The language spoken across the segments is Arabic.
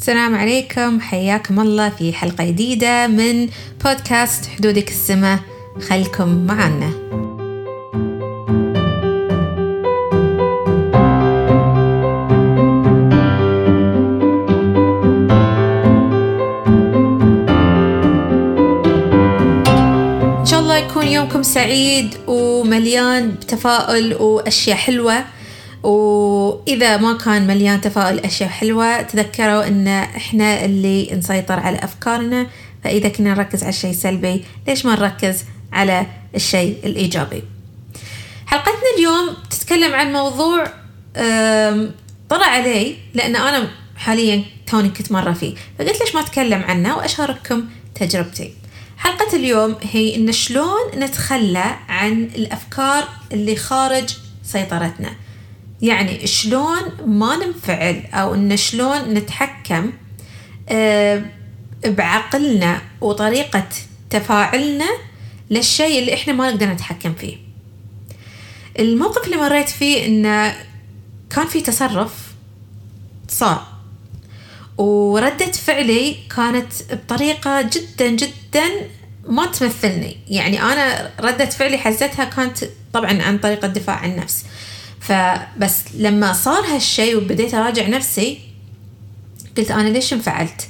السلام عليكم حياكم الله في حلقة جديدة من بودكاست حدودك السماء خلكم معنا. إن شاء الله يكون يومكم سعيد ومليان بتفاؤل وأشياء حلوة. وإذا ما كان مليان تفاؤل أشياء حلوة تذكروا أن إحنا اللي نسيطر على أفكارنا. فإذا كنا نركز على الشيء السلبي ليش ما نركز على الشيء الإيجابي؟ حلقتنا اليوم تتكلم عن موضوع طلع علي لأن أنا حاليا توني كنت مرة فيه. فقلت ليش ما أتكلم عنه وأشارككم تجربتي. حلقة اليوم هي إن شلون نتخلى عن الأفكار اللي خارج سيطرتنا. يعني شلون ما ننفعل أو إن شلون نتحكم آه، بعقلنا وطريقة تفاعلنا للشيء اللي إحنا ما نقدر نتحكم فيه. الموقف اللي مريت فيه إنه كان في تصرف صار وردة فعلي كانت بطريقة جدا جدا ما تمثلني. يعني أنا ردة فعلي حسيتها كانت طبعا عن طريق الدفاع عن النفس فبس لما صار هالشيء وبديت أراجع نفسي قلت أنا ليش انفعلت؟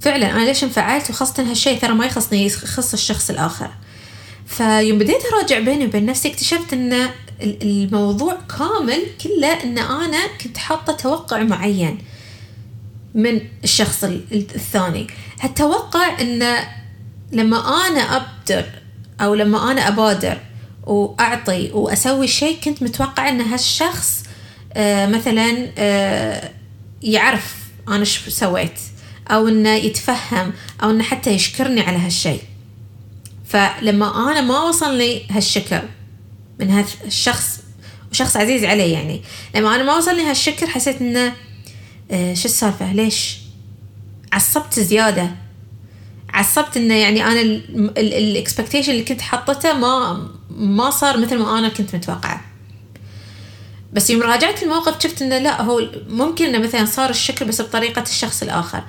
فعلا أنا ليش انفعلت؟ وخاصة هالشيء ترى ما يخصني يخص الشخص الآخر. فيوم بديت أراجع بيني وبين نفسي اكتشفت أن ال- الموضوع كامل كله أن أنا كنت حاطة توقع معين من الشخص ال- الثاني. هالتوقع أن لما أنا أبدر أو لما أنا أبادر وأعطي وأسوي شيء كنت متوقعة أن هالشخص آه، مثلا آه، يعرف أنا شو سويت أو أنه يتفهم أو أنه حتى يشكرني على هالشيء. فلما أنا ما وصل لي هالشكر من هالشخص وشخص عزيز علي يعني لما أنا ما وصل لي هالشكر حسيت أنه آه، شو السالفة؟ ليش؟ عصبت زيادة. عصبت إنه يعني أنا ال expectation اللي كنت حاطته ما ما صار مثل ما أنا كنت متوقعة. بس يوم راجعت الموقف شفت إنه لا هو ممكن إنه مثلا صار الشكر بس بطريقة الشخص الآخر.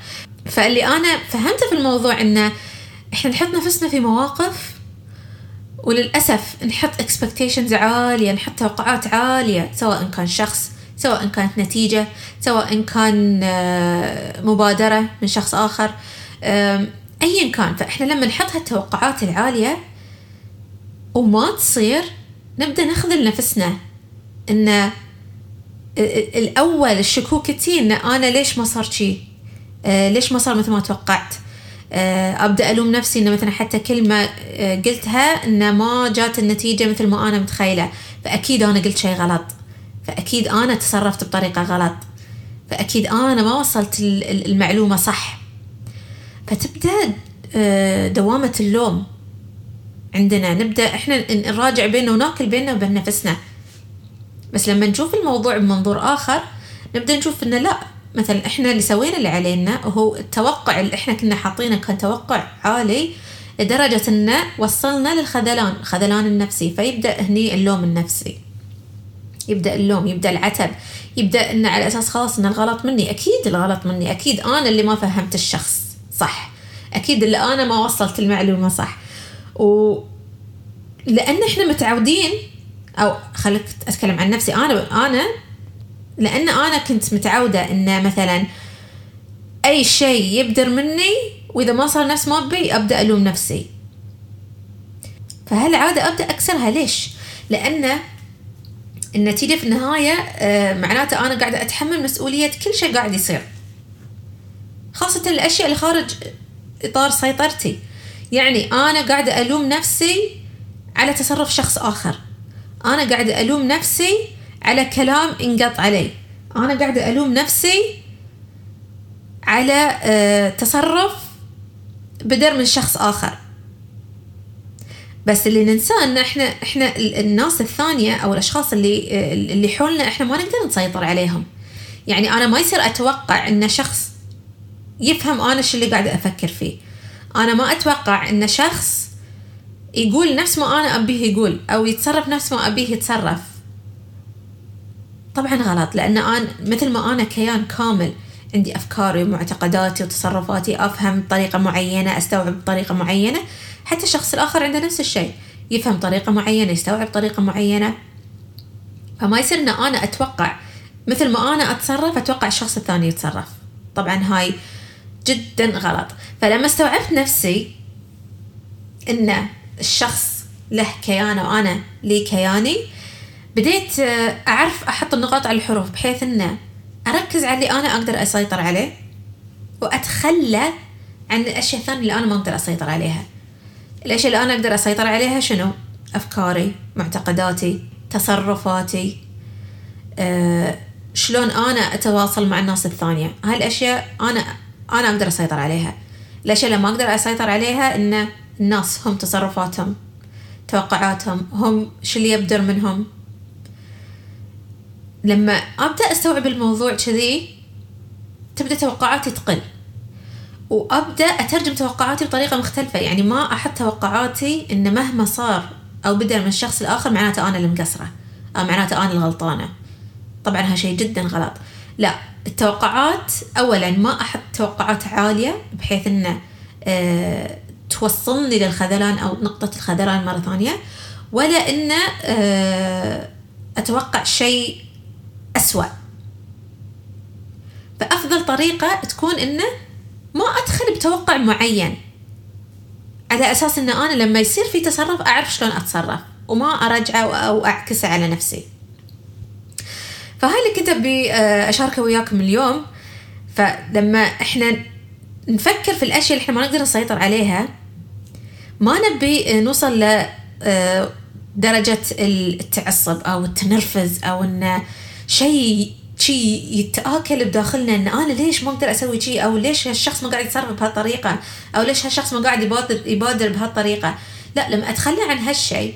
فاللي أنا فهمته في الموضوع إنه إحنا نحط نفسنا في مواقف وللأسف نحط expectations عالية نحط توقعات عالية سواء كان شخص سواء كانت نتيجة سواء كان آه، مبادرة من شخص آخر ايا كان. فإحنا لما نحط هالتوقعات العالية وما تصير نبدأ نخذل نفسنا إن ال- ال- الأول الشكوك تي إن أنا ليش ما صار شي؟ آه، ليش ما صار مثل ما توقعت؟ آه، أبدأ ألوم نفسي إن مثلا حتى كلمة آه، قلتها إن ما جات النتيجة مثل ما أنا متخيلة. فأكيد أنا قلت شيء غلط. فأكيد أنا تصرفت بطريقة غلط. فأكيد أنا ما وصلت ال- ال- المعلومة صح. فتبدأ آه، دوامة اللوم. عندنا نبدأ. إحنا نراجع بيننا ونأكل بيننا وبين نفسنا. بس لما نشوف الموضوع بمنظور آخر نبدأ نشوف إنه لا مثلا إحنا اللي سوينا اللي علينا وهو التوقع اللي إحنا كنا حاطينه كان توقع عالي لدرجة إنه وصلنا للخذلان الخذلان النفسي. فيبدأ هني اللوم النفسي. يبدأ اللوم يبدأ العتب يبدأ إنه على أساس خلاص إن الغلط مني. أكيد الغلط مني. أكيد أنا اللي ما فهمت الشخص. صح. أكيد اللي أنا ما وصلت المعلومة صح. و لأن إحنا متعودين أو خليك أتكلم عن نفسي أنا أنا لأن أنا كنت متعودة إن مثلا أي شيء يبدر مني وإذا ما صار نفس ما ابي أبدأ ألوم نفسي. فهالعاده أبدأ أكسرها؟ ليش؟ لأن النتيجة في النهاية آه، معناته أنا قاعدة أتحمل مسؤولية كل شيء قاعد يصير. خاصة الأشياء اللي خارج إطار سيطرتي. يعني أنا قاعدة ألوم نفسي على تصرف شخص آخر. أنا قاعدة ألوم نفسي على كلام انقط علي. أنا قاعدة ألوم نفسي على آه، تصرف بدر من شخص آخر. بس اللي ننساه إن إحنا إحنا ال- الناس الثانية أو الأشخاص اللي آه، اللي حولنا إحنا ما نقدر نسيطر عليهم. يعني أنا ما يصير أتوقع إن شخص يفهم أنا شو اللي قاعدة أفكر فيه. أنا ما أتوقع إن شخص يقول نفس ما أنا أبيه يقول أو يتصرف نفس ما أبيه يتصرف. طبعا غلط لأن أنا مثل ما أنا كيان كامل عندي أفكاري ومعتقداتي وتصرفاتي أفهم بطريقة معينة أستوعب بطريقة معينة. حتى الشخص الآخر عنده نفس الشيء يفهم طريقة معينة يستوعب طريقة معينة. فما يصير إن أنا أتوقع مثل ما أنا أتصرف أتوقع الشخص الثاني يتصرف. طبعا هاي جدا غلط. فلما استوعبت نفسي إن الشخص له كيانه وأنا لي كياني بديت أعرف أحط النقاط على الحروف بحيث انه أركز على اللي أنا أقدر أسيطر عليه وأتخلى عن الأشياء الثانية اللي أنا ما أقدر أسيطر عليها. الأشياء اللي أنا أقدر أسيطر عليها شنو؟ أفكاري معتقداتي تصرفاتي أه شلون أنا أتواصل مع الناس الثانية. هاي الاشياء أنا أنا أقدر أسيطر عليها. الاشياء اللي ما أقدر أسيطر عليها إن الناس هم تصرفاتهم توقعاتهم هم شو اللي يبدر منهم. لما أبدأ أستوعب الموضوع كذي تبدأ توقعاتي تقل. وأبدأ أترجم توقعاتي بطريقة مختلفة. يعني ما أحط توقعاتي إن مهما صار أو بدأ من الشخص الآخر معناته أنا اللي مقصرة أو معناته أنا الغلطانه طبعا هذا شيء جدا غلط. لا التوقعات اولا ما أحط توقعات عالية بحيث انه أه توصلني للخذلان أو نقطة الخذلان مرة ثانية ولا انه أه أتوقع شيء أسوأ. فأفضل طريقة تكون انه ما أدخل بتوقع معين على أساس إن أنا لما يصير في تصرف أعرف شلون أتصرف وما أرجعه أو أعكسه على نفسي. فهاي اللي كنت ابي أشاركه وياكم اليوم. فلما إحنا نفكر في الأشياء اللي إحنا ما نقدر نسيطر عليها ما نبي نوصل ل درجة التعصب أو التنرفز أو إن شيء شي يتآكل بداخلنا إن أنا ليش ما أقدر أسوي شيء؟ أو ليش هالشخص ما قاعد يتصرف بهالطريقة؟ أو ليش هالشخص ما قاعد يبادر يبادر بهالطريقة؟ لا لما أتخلى عن هالشيء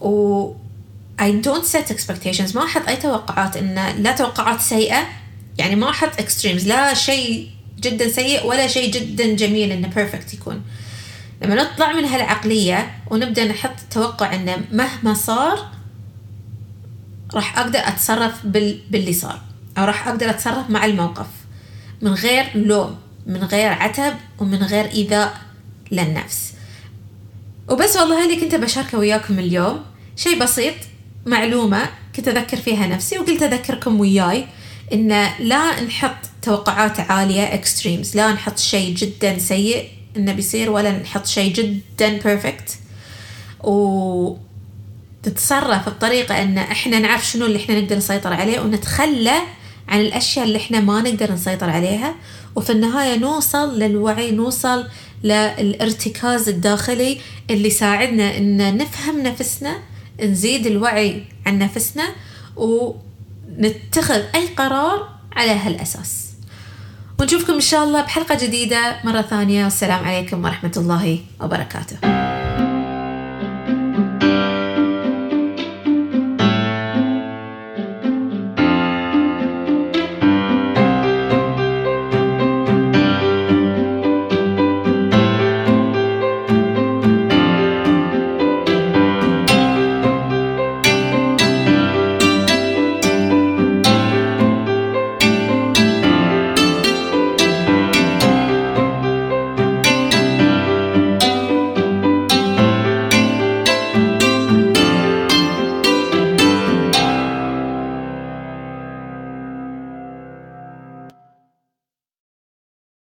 و I don't set expectations. ما أحط أي توقعات إن لا توقعات سيئة. يعني ما أحط extremes. لا شيء جدا سيء ولا شيء جدا جميل إنه بيرفكت يكون. لما نطلع من هالعقلية ونبدأ نحط توقع انه مهما صار راح أقدر أتصرف بال... باللي صار. أو راح أقدر أتصرف مع الموقف. من غير لوم من غير عتب ومن غير إيذاء للنفس. وبس والله اللي كنت بشاركه وياكم اليوم. شيء بسيط. معلومة كنت أذكر فيها نفسي وقلت أذكركم وياي إن لا نحط توقعات عالية extremes لا نحط شيء جدا سيء إنه بيصير ولا نحط شيء جدا perfect و تتصرف بطريقة إن إحنا نعرف شنو اللي إحنا نقدر نسيطر عليه ونتخلى عن الأشياء اللي إحنا ما نقدر نسيطر عليها. وفي النهاية نوصل للوعي نوصل للارتكاز الداخلي اللي يساعدنا إن نفهم نفسنا نزيد الوعي عن نفسنا ونتخذ أي قرار على هالأساس. ونشوفكم إن شاء الله بحلقة جديدة مرة ثانية. والسلام عليكم ورحمة الله وبركاته.